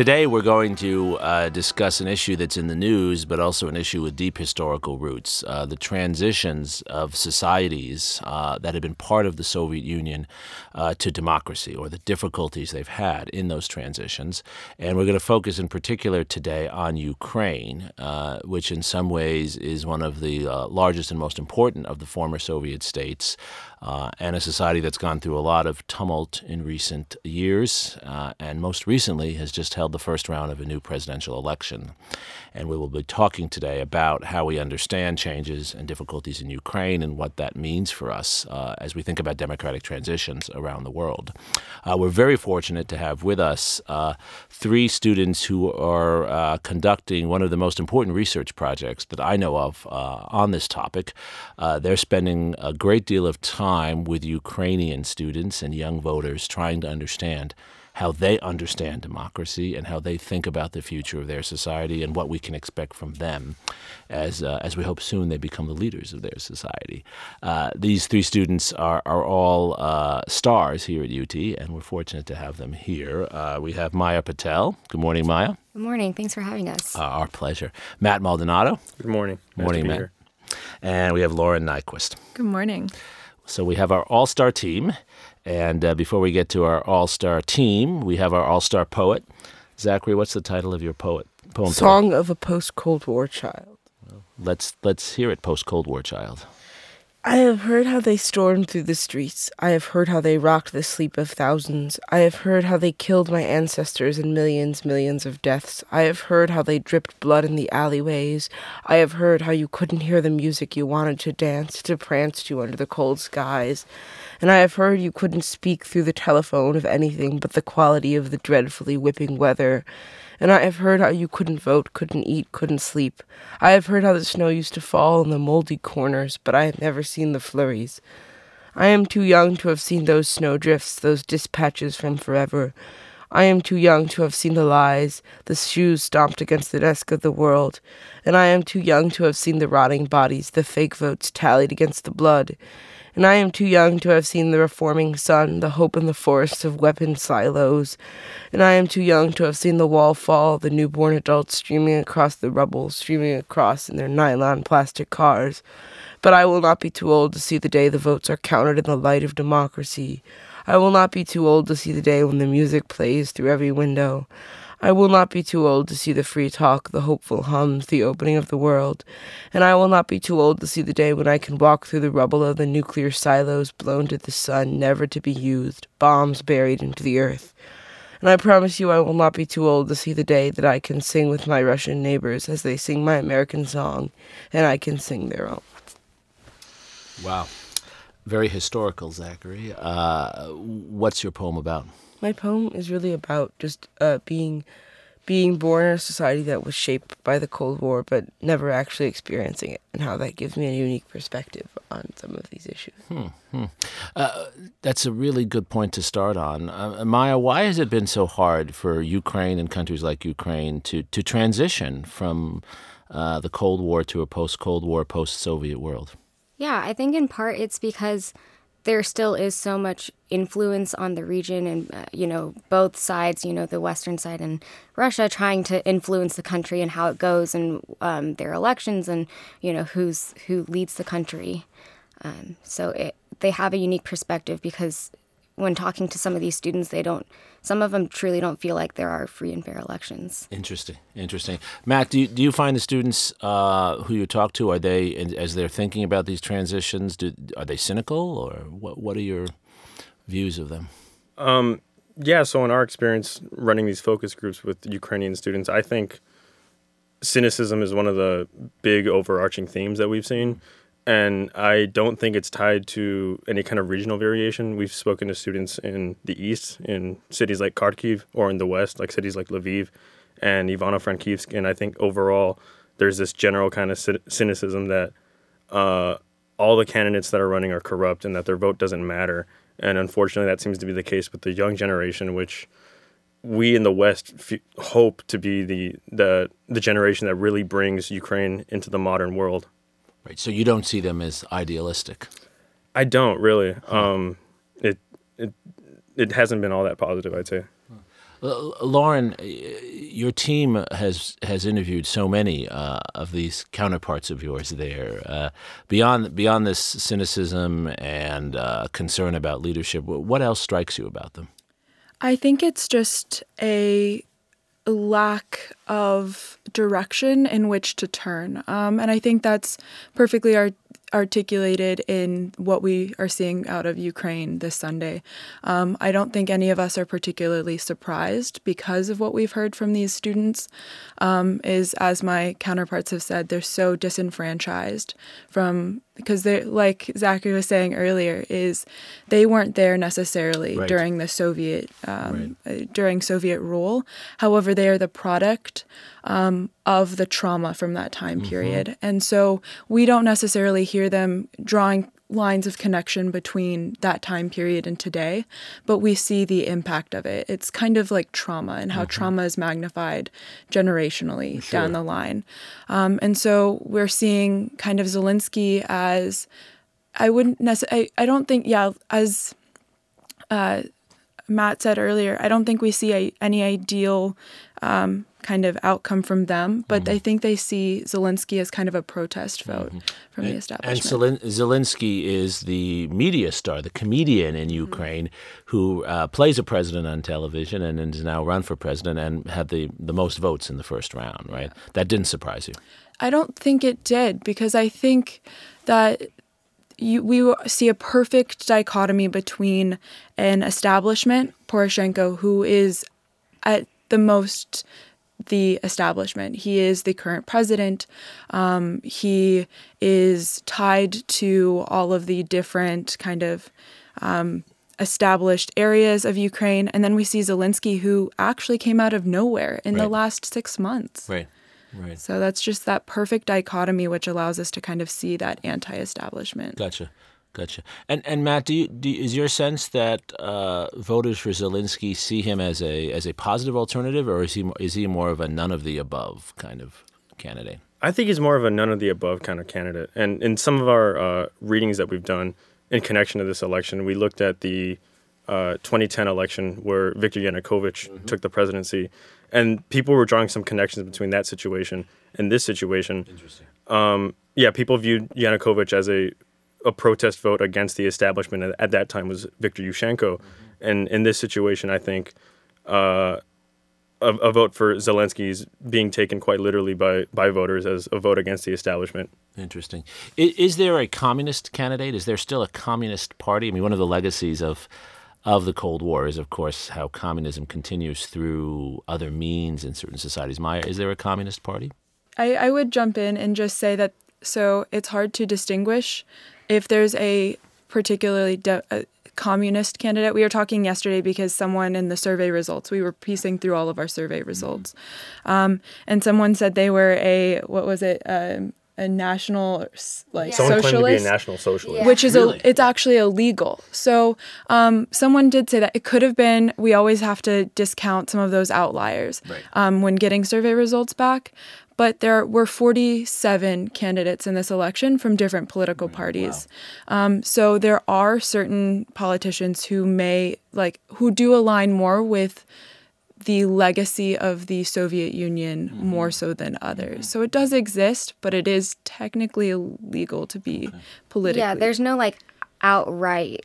Today, we're going to uh, discuss an issue that's in the news, but also an issue with deep historical roots uh, the transitions of societies uh, that have been part of the Soviet Union uh, to democracy, or the difficulties they've had in those transitions. And we're going to focus in particular today on Ukraine, uh, which in some ways is one of the uh, largest and most important of the former Soviet states uh, and a society that's gone through a lot of tumult in recent years, uh, and most recently has just held the first round of a new presidential election. And we will be talking today about how we understand changes and difficulties in Ukraine and what that means for us uh, as we think about democratic transitions around the world. Uh, we're very fortunate to have with us uh, three students who are uh, conducting one of the most important research projects that I know of on this topic. they're spending a great deal of time time with Ukrainian students and young voters trying to understand how they understand democracy and how they think about the future of their society and what we can expect from them as, uh, as we hope soon they become the leaders of their society. Uh, these three students are, are all uh, stars here at UT, and we're fortunate to have them here. Uh, we have Maya Patel. Good morning, Maya. Good morning. Thanks for having us. Uh, our pleasure. Matt Maldonado. Good morning. Nice morning, Matt. Here. And we have Lauren Nyquist. Good morning. So we have our all star team. And uh, before we get to our all star team, we have our all star poet. Zachary, what's the title of your poet poem? Song of a Post Cold War Child. Well, let's let's hear it, Post Cold War Child. I have heard how they stormed through the streets. I have heard how they rocked the sleep of thousands. I have heard how they killed my ancestors in millions, millions of deaths. I have heard how they dripped blood in the alleyways. I have heard how you couldn't hear the music you wanted to dance, to prance to under the cold skies. And I have heard you couldn't speak through the telephone of anything but the quality of the dreadfully whipping weather. And I have heard how you couldn't vote, couldn't eat, couldn't sleep. I have heard how the snow used to fall in the moldy corners, but I have never seen the flurries. I am too young to have seen those snowdrifts, those dispatches from forever. I am too young to have seen the lies, the shoes stomped against the desk of the world, and I am too young to have seen the rotting bodies, the fake votes tallied against the blood, and I am too young to have seen the reforming sun, the hope in the forests of weapon silos, and I am too young to have seen the wall fall, the newborn adults streaming across the rubble, streaming across in their nylon plastic cars. But I will not be too old to see the day the votes are counted in the light of democracy. I will not be too old to see the day when the music plays through every window. I will not be too old to see the free talk, the hopeful hums, the opening of the world. And I will not be too old to see the day when I can walk through the rubble of the nuclear silos blown to the sun, never to be used, bombs buried into the earth. And I promise you I will not be too old to see the day that I can sing with my Russian neighbors as they sing my American song, and I can sing their own. Wow. Very historical, Zachary. Uh, what's your poem about? my poem is really about just uh, being being born in a society that was shaped by the Cold War, but never actually experiencing it, and how that gives me a unique perspective on some of these issues. Hmm, hmm. Uh, that's a really good point to start on. Uh, Maya, why has it been so hard for Ukraine and countries like Ukraine to, to transition from uh, the Cold War to a post Cold War, post Soviet world? Yeah, I think in part it's because there still is so much influence on the region and uh, you know both sides you know the western side and russia trying to influence the country and how it goes and um, their elections and you know who's who leads the country. Um, so it, they have a unique perspective because when talking to some of these students, they don't. Some of them truly don't feel like there are free and fair elections. Interesting, interesting. Matt, do you, do you find the students uh, who you talk to are they as they're thinking about these transitions? Do, are they cynical, or what? What are your views of them? Um, yeah. So in our experience running these focus groups with Ukrainian students, I think cynicism is one of the big overarching themes that we've seen and I don't think it's tied to any kind of regional variation. We've spoken to students in the east, in cities like Kharkiv, or in the west, like cities like Lviv and Ivano-Frankivsk, and I think overall there's this general kind of cynicism that uh, all the candidates that are running are corrupt and that their vote doesn't matter. And unfortunately, that seems to be the case with the young generation, which we in the West f- hope to be the, the the generation that really brings Ukraine into the modern world. Right. So you don't see them as idealistic. I don't really. Um, it it it hasn't been all that positive, I'd say. Lauren, your team has has interviewed so many uh, of these counterparts of yours there. Uh, beyond beyond this cynicism and uh, concern about leadership, what else strikes you about them? I think it's just a lack of direction in which to turn, um, and I think that's perfectly art- articulated in what we are seeing out of Ukraine this Sunday. Um, I don't think any of us are particularly surprised because of what we've heard from these students. Um, is as my counterparts have said, they're so disenfranchised from because they're like Zachary was saying earlier is they weren't there necessarily right. during the Soviet um, right. uh, during Soviet rule. However, they are the product um, of the trauma from that time mm-hmm. period, and so we don't necessarily hear them drawing lines of connection between that time period and today, but we see the impact of it. It's kind of like trauma and how mm-hmm. trauma is magnified generationally sure. down the line. Um, and so we're seeing kind of Zelensky as, I wouldn't necessarily, I, I don't think, yeah, as uh, Matt said earlier, I don't think we see a, any ideal um, kind of outcome from them, but mm-hmm. I think they see Zelensky as kind of a protest vote mm-hmm. from and, the establishment. And Zelensky is the media star, the comedian in mm-hmm. Ukraine, mm-hmm. who uh, plays a president on television and is now run for president and had the, the most votes in the first round, right? Yeah. That didn't surprise you. I don't think it did because I think that you, we see a perfect dichotomy between an establishment, Poroshenko, who is at the most the establishment. He is the current president. Um, he is tied to all of the different kind of um, established areas of Ukraine. And then we see Zelensky, who actually came out of nowhere in right. the last six months. Right. Right. So that's just that perfect dichotomy, which allows us to kind of see that anti-establishment. Gotcha. Gotcha. And and Matt, do you, do is your sense that uh, voters for Zelensky see him as a as a positive alternative, or is he is he more of a none of the above kind of candidate? I think he's more of a none of the above kind of candidate. And in some of our uh, readings that we've done in connection to this election, we looked at the uh, 2010 election where Viktor Yanukovych mm-hmm. took the presidency, and people were drawing some connections between that situation and this situation. Interesting. Um, yeah, people viewed Yanukovych as a a protest vote against the establishment at that time was Viktor Yushchenko. Mm-hmm. And in this situation, I think uh, a, a, vote for Zelensky is being taken quite literally by, by voters as a vote against the establishment. Interesting. Is, is, there a communist candidate? Is there still a communist party? I mean, one of the legacies of of the Cold War is, of course, how communism continues through other means in certain societies. Maya, is there a communist party? I, I would jump in and just say that so it's hard to distinguish if there's a particularly de- a communist candidate, we were talking yesterday because someone in the survey results, we were piecing through all of our survey results, um, and someone said they were a what was it? Um, a national like someone socialist, to be a national socialist, yeah. which is really? a, it's actually illegal. So um, someone did say that it could have been. We always have to discount some of those outliers right. um, when getting survey results back but there were 47 candidates in this election from different political parties. Wow. Um, so there are certain politicians who may like who do align more with the legacy of the Soviet Union mm-hmm. more so than others. Mm-hmm. So it does exist, but it is technically illegal to be okay. politically. Yeah, there's no like outright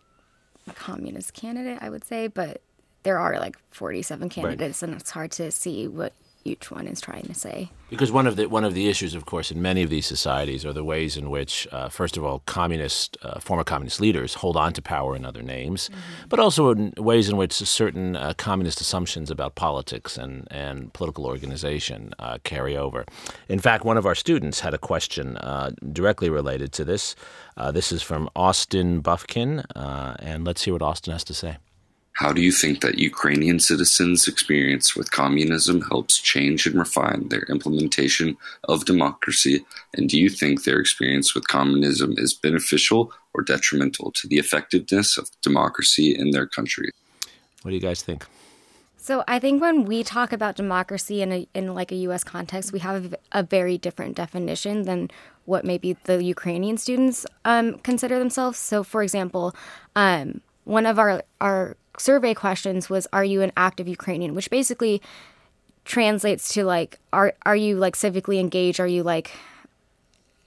communist candidate, I would say, but there are like 47 candidates, right. and it's hard to see what each one is trying to say. Because one of the one of the issues, of course, in many of these societies are the ways in which, uh, first of all, communist uh, former communist leaders hold on to power in other names, mm-hmm. but also in ways in which certain uh, communist assumptions about politics and and political organization uh, carry over. In fact, one of our students had a question uh, directly related to this. Uh, this is from Austin Buffkin, and let's hear what Austin has to say. How do you think that Ukrainian citizens' experience with communism helps change and refine their implementation of democracy? And do you think their experience with communism is beneficial or detrimental to the effectiveness of democracy in their country. What do you guys think? So I think when we talk about democracy in a in like a U.S. context, we have a very different definition than what maybe the Ukrainian students um, consider themselves. So, for example, um, one of our our survey questions was, "Are you an active Ukrainian?" Which basically translates to like, "Are are you like civically engaged? Are you like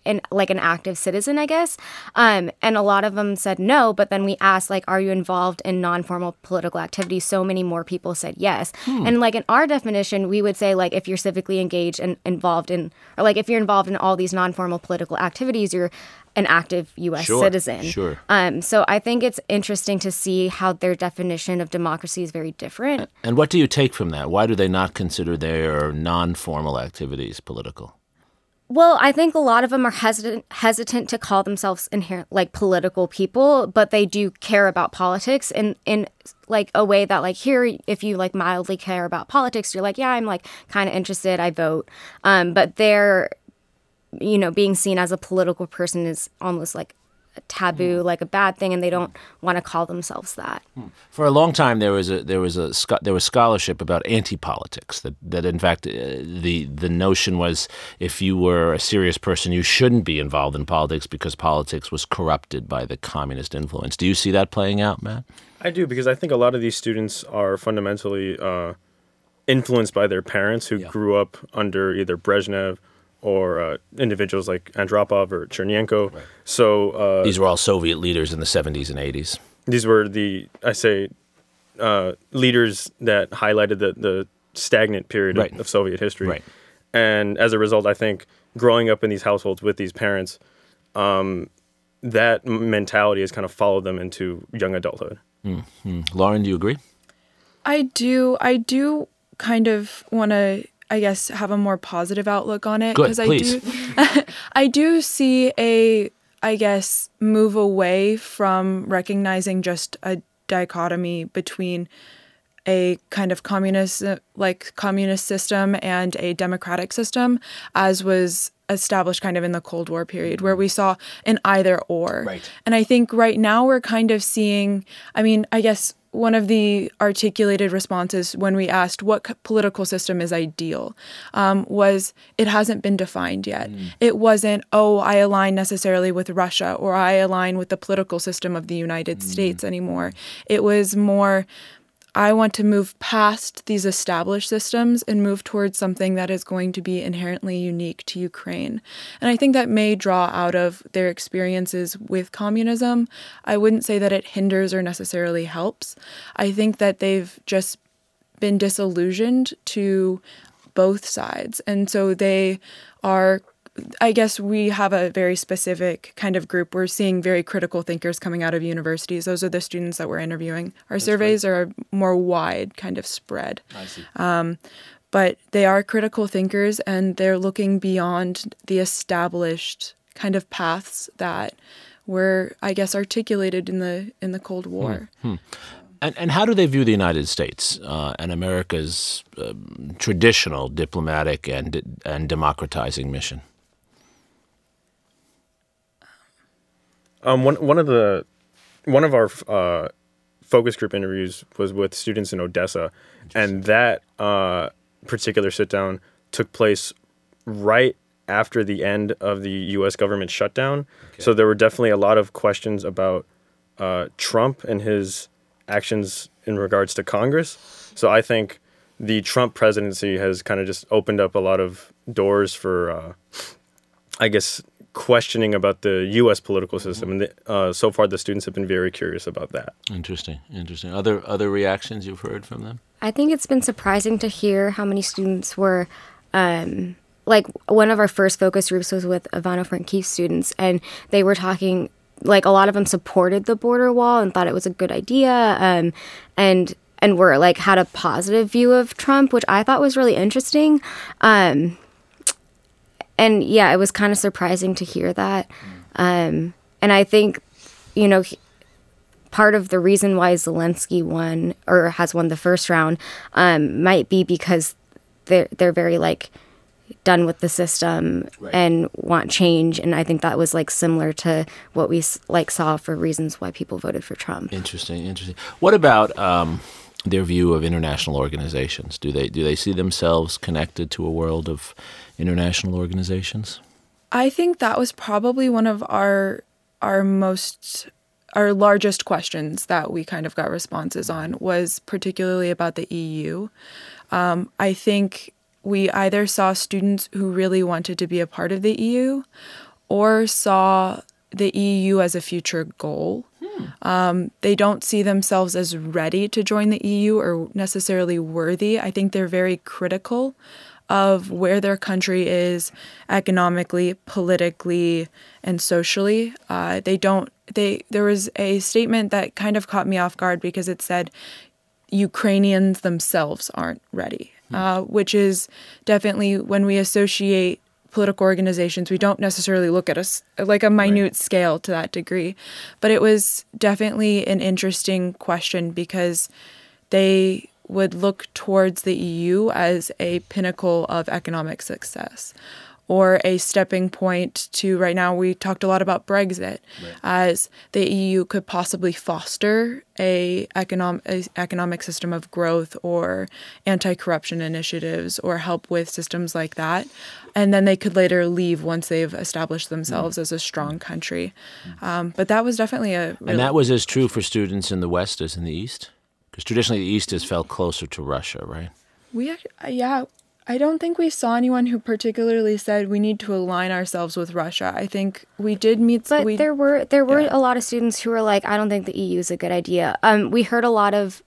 an like an active citizen, I guess. Um, and a lot of them said no, but then we asked like, are you involved in non-formal political activities? So many more people said yes. Hmm. And like in our definition, we would say like if you're civically engaged and involved in, or like if you're involved in all these non-formal political activities, you're an active U.S. Sure, citizen. Sure. Um, so I think it's interesting to see how their definition of democracy is very different. And what do you take from that? Why do they not consider their non-formal activities political? Well, I think a lot of them are hesitant hesitant to call themselves inherent like political people, but they do care about politics in in like a way that like here if you like mildly care about politics, you're like, yeah, I'm like kind of interested, I vote. Um, but they're you know, being seen as a political person is almost like taboo, mm. like a bad thing, and they don't want to call themselves that. Mm. For a long time, there was a there was a there was scholarship about anti-politics. That that in fact uh, the the notion was if you were a serious person, you shouldn't be involved in politics because politics was corrupted by the communist influence. Do you see that playing out, Matt? I do because I think a lot of these students are fundamentally uh, influenced by their parents who yeah. grew up under either Brezhnev or uh, individuals like Andropov or Chernenko. Right. So uh, these were all Soviet leaders in the 70s and 80s. These were the I say uh, leaders that highlighted the the stagnant period right. of, of, Soviet history. Right. And as a result, I think growing up in these households with these parents, um, that mentality has kind of followed them into young adulthood. Mm-hmm. Lauren, do you agree? I do. I do kind of want to I guess have a more positive outlook on it. Because I do I do see a I guess move away from recognizing just a dichotomy between a kind of communist like communist system and a democratic system as was established kind of in the Cold War period where we saw an either or. Right. And I think right now we're kind of seeing I mean, I guess one of the articulated responses when we asked what political system is ideal um, was it hasn't been defined yet. Mm. It wasn't, oh, I align necessarily with Russia or I align with the political system of the United mm. States anymore. It was more, I want to move past these established systems and move towards something that is going to be inherently unique to Ukraine. And I think that may draw out of their experiences with communism. I wouldn't say that it hinders or necessarily helps. I think that they've just been disillusioned to both sides. And so they are I guess we have a very specific kind of group. We're seeing very critical thinkers coming out of universities. Those are the students that we're interviewing. Our That's surveys great. are more wide, kind of spread. I see. Um, but they are critical thinkers and they're looking beyond the established kind of paths that were, I guess, articulated in the in the Cold War. Hmm. Hmm. And, and how do they view the United States uh, and America's um, traditional diplomatic and and democratizing mission? Um, one one of the one of our uh, focus group interviews was with students in Odessa, and that uh, particular sit down took place right after the end of the U.S. government shutdown. Okay. So there were definitely a lot of questions about uh, Trump and his actions in regards to Congress. So I think the Trump presidency has kind of just opened up a lot of doors for, uh, I guess, questioning about the U.S. political system, and the, uh, so far the students have been very curious about that. Interesting, interesting. Other other reactions you've heard from them? I think it's been surprising to hear how many students were. Um, like one of our first focus groups was with Ivano Frankivsk students, and they were talking. Like a lot of them supported the border wall and thought it was a good idea, um, and and were like had a positive view of Trump, which I thought was really interesting. Um, and yeah, it was kind of surprising to hear that. Um, and I think, you know, part of the reason why Zelensky won or has won the first round um, might be because they're they're very like done with the system and want change and i think that was like similar to what we like saw for reasons why people voted for trump Interesting, interesting. What about um, their view of international organizations? Do they do they see themselves connected to a world of international organizations? I think that was probably one of our our most our largest questions that we kind of got responses on was particularly about the EU. Um, I think we either saw students who really wanted to be a part of the EU or saw the EU as a future goal. Um, they don't see themselves as ready to join the EU or necessarily worthy. I think they're very critical of where their country is economically, politically, and socially. Uh, they don't. They there was a statement that kind of caught me off guard because it said Ukrainians themselves aren't ready, uh, which is definitely when we associate political organizations, we don't necessarily look at us like a minute scale to that degree. But it was definitely an interesting question because they would look towards the EU as a pinnacle of economic success or a stepping point to right now we talked a lot about Brexit. As the EU could possibly foster a economic a economic system of growth or anti-corruption initiatives or help with systems like that. And then they could later leave once they've established themselves as a strong country. Um, but that was definitely a really And that was as true for students in the West as in the East? Because traditionally the East has felt closer to Russia, right? We, yeah, I don't think we saw anyone who particularly said we need to align ourselves with Russia. I think we did meet. But we, there were there were yeah. a lot of students who were like, I don't think the EU is a good idea. Um, we heard a lot of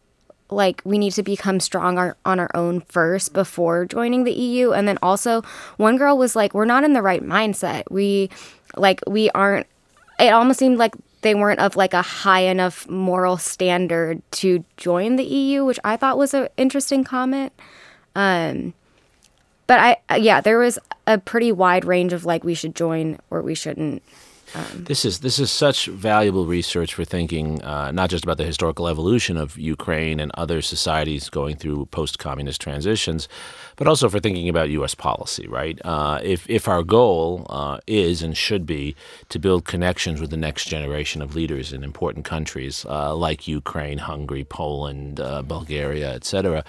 like we need to become strong our, on our own first before joining the EU, and then also one girl was like, we're not in the right mindset. We like we aren't. It almost seemed like they weren't of like a high enough moral standard to join the EU, which I thought was an interesting comment. Um, but I yeah, there was a pretty wide range of like we should join or we shouldn't. This is this is such valuable research for thinking uh, not just about the historical evolution of Ukraine and other societies going through post-communist transitions, but also for thinking about U.S. policy. Right? Uh, if if our goal uh, is and should be to build connections with the next generation of leaders in important countries uh, like Ukraine, Hungary, Poland, uh, Bulgaria, etc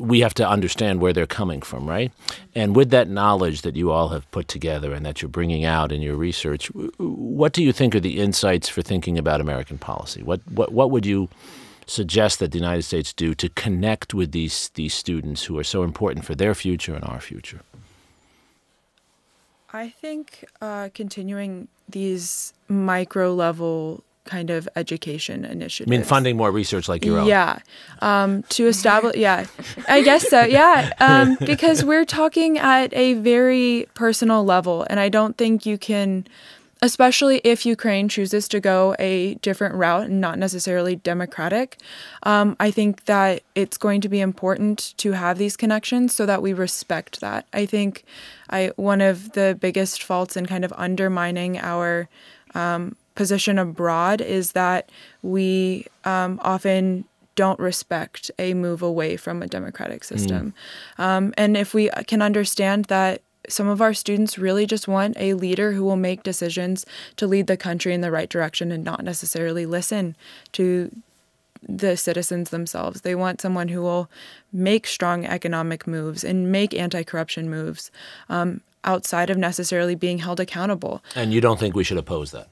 we have to understand where they're coming from, right? And with that knowledge that you all have put together and that you're bringing out in your research, what do you think are the insights for thinking about American policy? What what what would you suggest that the United States do to connect with these these students who are so important for their future and our future? I think uh, continuing these micro level kind of education initiative. I mean, funding more research like your own. Yeah. Um, to establish, yeah, I guess so. Yeah. Um, because we're talking at a very personal level. And I don't think you can, especially if Ukraine chooses to go a different route and not necessarily democratic, um, I think that it's going to be important to have these connections so that we respect that. I think I one of the biggest faults in kind of undermining our um, position abroad is that we um, often don't respect a move away from a democratic system. Um, and if we can understand that some of our students really just want a leader who will make decisions to lead the country in the right direction and not necessarily listen to the citizens themselves. They want someone who will make strong economic moves and make anti corruption moves um, outside of necessarily being held accountable. And you don't think we should oppose that?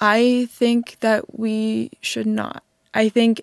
I think that we should not. I think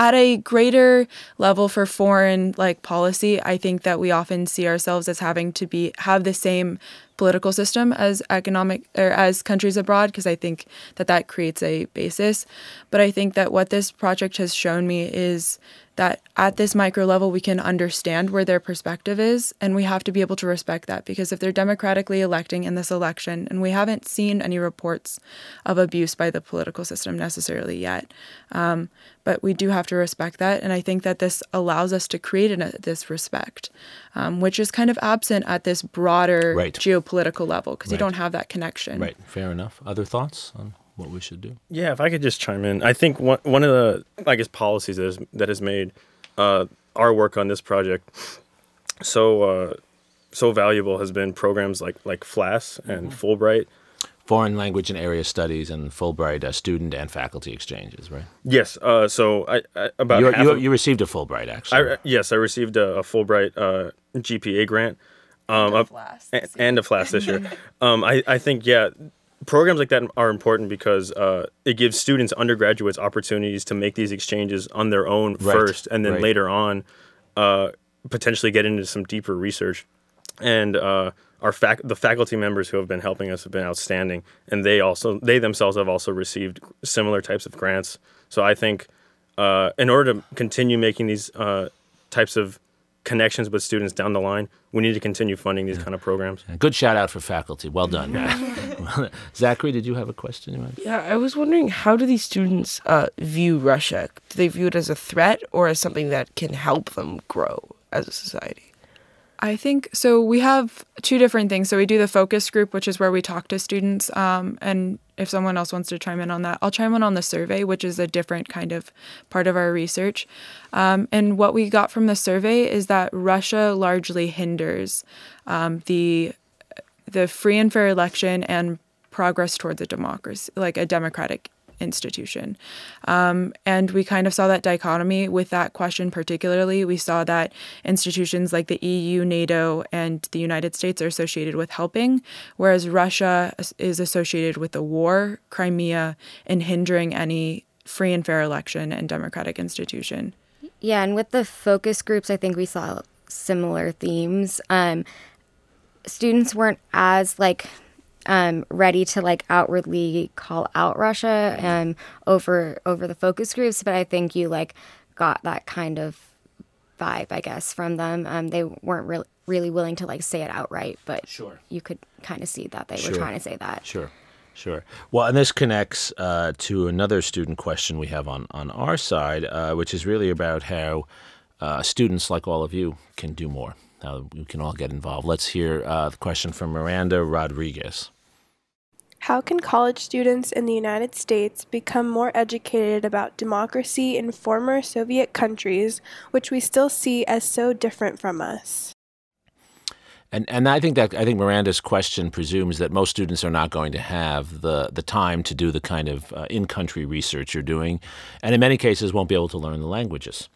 at a greater level for foreign like policy, I think that we often see ourselves as having to be have the same political system as economic or as countries abroad because I think that that creates a basis. But I think that what this project has shown me is that at this micro level we can understand where their perspective is and we have to be able to respect that because if they're democratically electing in this election and we haven't seen any reports of abuse by the political system necessarily yet um, but we do have to respect that and i think that this allows us to create an, this respect um, which is kind of absent at this broader Right. geopolitical level because you don't have that connection Right. Fair enough. Other thoughts on what we should do? Yeah, if I could just chime in, I think one one of the I guess policies that is that has made uh, our work on this project so uh, so valuable has been programs like like FLAS and Fulbright. Foreign language and area studies and Fulbright uh, student and faculty exchanges, right? Yes. Uh, so I, I about You, half you, of- you received a Fulbright, actually. I, yes, I received a, a Fulbright uh, GPA grant. Um, up- a- and a FLAS this year. um, I, I think, yeah, programs like that are important because uh, it gives students, undergraduates, opportunities to make these exchanges on their own Right, first, and then right. later on, uh, potentially get into some deeper research. And uh, our fac- the faculty members who have been helping us have been outstanding, and they also they themselves have also received similar types of grants. So I think uh, in order to continue making these uh, types of connections with students down the line, we need to continue funding these kind of programs. Good shout out for faculty. Well done, Matt. Zachary, did you have a question? You Yeah, I was wondering how do these students uh, view Russia? Do they view it as a threat or as something that can help them grow as a society? I think so. We have two different things. So we do the focus group, which is where we talk to students. Um, and if someone else wants to chime in on that, I'll chime in on the survey, which is a different kind of part of our research. Um, and what we got from the survey is that Russia largely hinders um, the the free and fair election and progress towards a democracy, like a democratic institution. Um, and we kind of saw that dichotomy with that question, particularly. We saw that institutions like the EU, NATO, and the United States are associated with helping, whereas Russia is- associated with the war, Crimea, and hindering any free and fair election and democratic institution. Yeah, and with the focus groups, I think we saw similar themes. Um, students weren't as like um, ready to like outwardly call out Russia um, over over the focus groups, but I think you like got that kind of vibe, I guess, from them. Um, they weren't really really willing to like say it outright, but Sure. you could kind of see that they Sure. were trying to say that. Sure, sure. Well, and this connects uh, to another student question we have on, on our side, uh, which is really about how uh, students like all of you can do more, how we can all get involved. Let's hear uh, the question from Miranda Rodriguez. How can college students in the United States become more educated about democracy in former Soviet countries, which we still see as so different from us? And and I think that I think Miranda's question presumes that most students are not going to have the the time to do the kind of uh, in country research you're doing, and in many cases won't be able to learn the languages,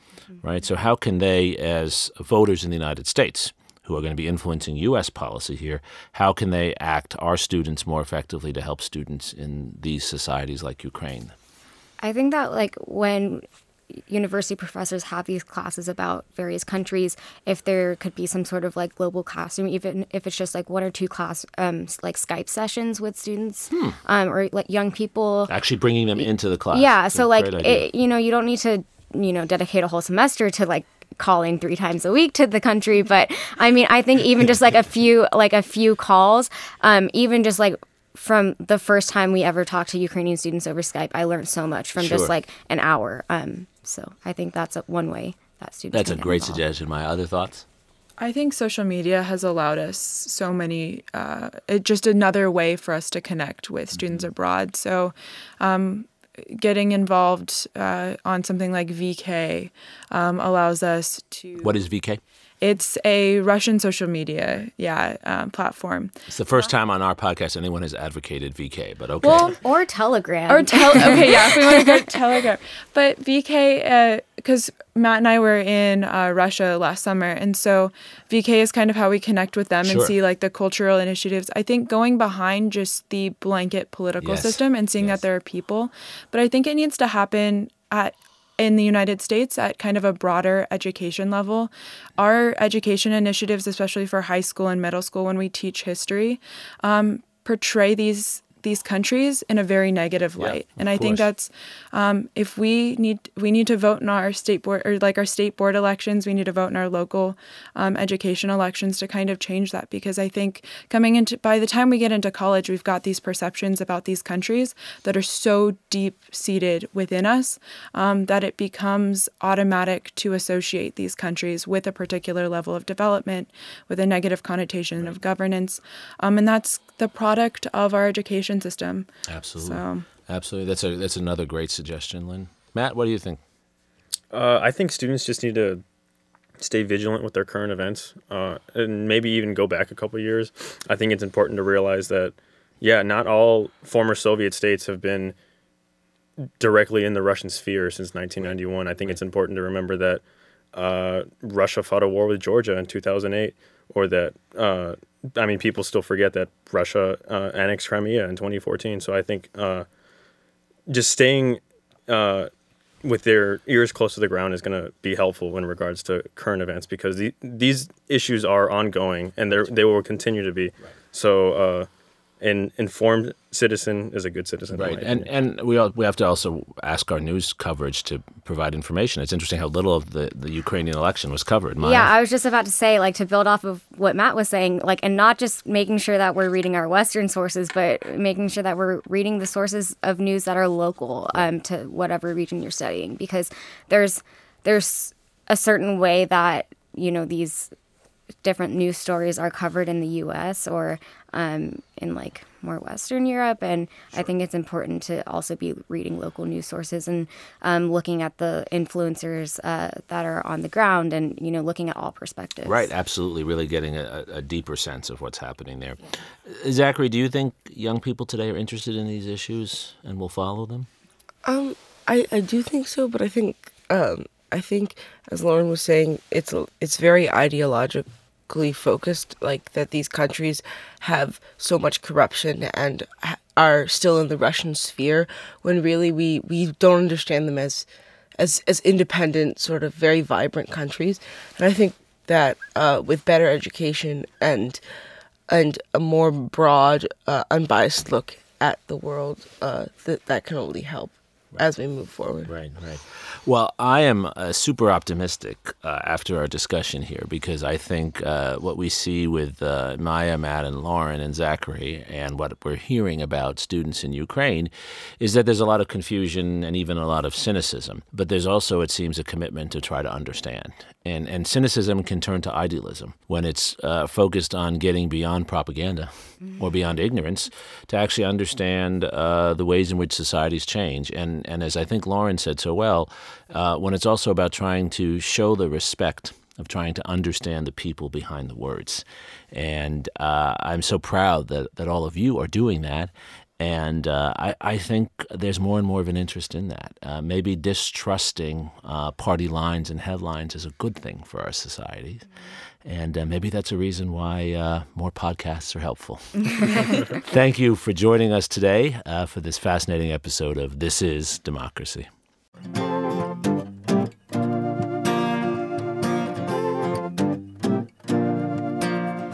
right? So how can they, as voters in the United States, who are going to be influencing U.S. policy here, how can they act our students more effectively to help students in these societies like Ukraine? I think that like when university professors have these classes about various countries, if there could be some sort of like global classroom, even if it's just like one or two class um like Skype sessions with students, um, or like young people. Actually, bringing them into the class. Yeah, so like it, you know, you don't need to you know dedicate a whole semester to like calling three times a week to the country, but I mean, I think even just like a few like a few calls, um, even just like from the first time we ever talked to Ukrainian students over Skype, I learned so much from Sure. just like an hour. Um, so I think that's a, one way that students. That's a get great involved. suggestion. My other thoughts. I think social media has allowed us so many, uh, it just another way for us to connect with students abroad. So, um, getting involved uh, on something like VK um, allows us to. What is VK? It's a Russian social media, yeah, um, platform. It's the first time on our podcast anyone has advocated VK, but okay. Well, Or Telegram. or tel- okay, yeah, if we want to go to Telegram. But VK, because Matt and I were in uh, Russia last summer, and so VK is kind of how we connect with them Sure. and see like the cultural initiatives. I think going behind just the blanket political Yes, system and seeing yes. that there are people, but I think it needs to happen at in the United States at kind of a broader education level. Our education initiatives, especially for high school and middle school, when we teach history, um, portray these these countries in a very negative light. of and I think that's um, if we need we need to vote in our state board or like our state board elections, we need to vote in our local um, education elections to kind of change that. Because I think coming into by the time we get into college, we've got these perceptions about these countries that are so deep seated within us um, that it becomes automatic to associate these countries with a particular level of development, with a negative connotation of governance, um, and that's the product of our education system. Absolutely. So. Absolutely. That's a that's another great suggestion, Lynn. Matt, what do you think? Uh, I think students just need to stay vigilant with their current events, uh, and maybe even go back a couple years. I think it's important to realize that, yeah, not all former Soviet states have been directly in the Russian sphere since 1991. I think it's important to remember that uh, Russia fought a war with Georgia in 2008, or that uh, I mean, people still forget that Russia uh, annexed Crimea in 2014. So I think uh, just staying uh, with their ears close to the ground is going to be helpful in regards to current events because the, these issues are ongoing and they they will continue to be. Right. So uh, an informed citizen is a good citizen. Right, and and we all, we have to also ask our news coverage to provide information. It's interesting how little of the, the Ukrainian election was covered. Maya. Yeah, I was just about to say, like, to build off of what Matt was saying, like, and not just making sure that we're reading our Western sources, but making sure that we're reading the sources of news that are local um, to whatever region you're studying, because there's there's a certain way that you know these different news stories are covered in the U.S. or um, in like more Western Europe, and sure. I think it's important to also be reading local news sources and um, looking at the influencers uh, that are on the ground, and you know, looking at all perspectives. Right, absolutely, really getting a, a deeper sense of what's happening there. Yeah. Zachary, do you think young people today are interested in these issues and will follow them? Um, I I do think so, but I think um, I think as Lauren was saying, it's it's very ideologically focused, like that these countries have so much corruption and are still in the Russian sphere, when really we, we don't understand them as as as independent, sort of very vibrant countries. And I think that uh, with better education and and a more broad, uh, unbiased look at the world, uh, that that can only help as we move forward. Right, right. Well, I am uh, super optimistic uh, after our discussion here because I think uh, what we see with uh, Maya, Matt, and Lauren and Zachary, and what we're hearing about students in Ukraine, is that there's a lot of confusion and even a lot of cynicism. But there's also, it seems, a commitment to try to understand. And, and cynicism can turn to idealism when it's uh, focused on getting beyond propaganda or beyond ignorance to actually understand uh, the ways in which societies change. And, and as I think Lauren said so well, uh, when it's also about trying to show the respect of trying to understand the people behind the words. And uh, I'm so proud that, that all of you are doing that. And uh, I, I, think there's more and more of an interest in that. Uh, maybe distrusting uh, party lines and headlines is a good thing for our society. And uh, maybe that's a reason why uh, more podcasts are helpful. Thank you for joining us today uh, for this fascinating episode of This is Democracy.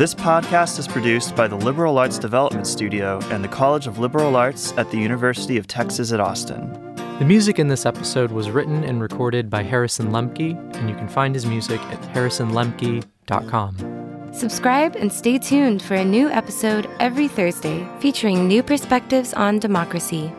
This podcast is produced by the Liberal Arts Development Studio and the College of Liberal Arts at the University of Texas at Austin. The music in this episode was written and recorded by Harrison Lemke, and you can find his music at harrisonlemke.com. Subscribe and stay tuned for a new episode every Thursday featuring new perspectives on democracy.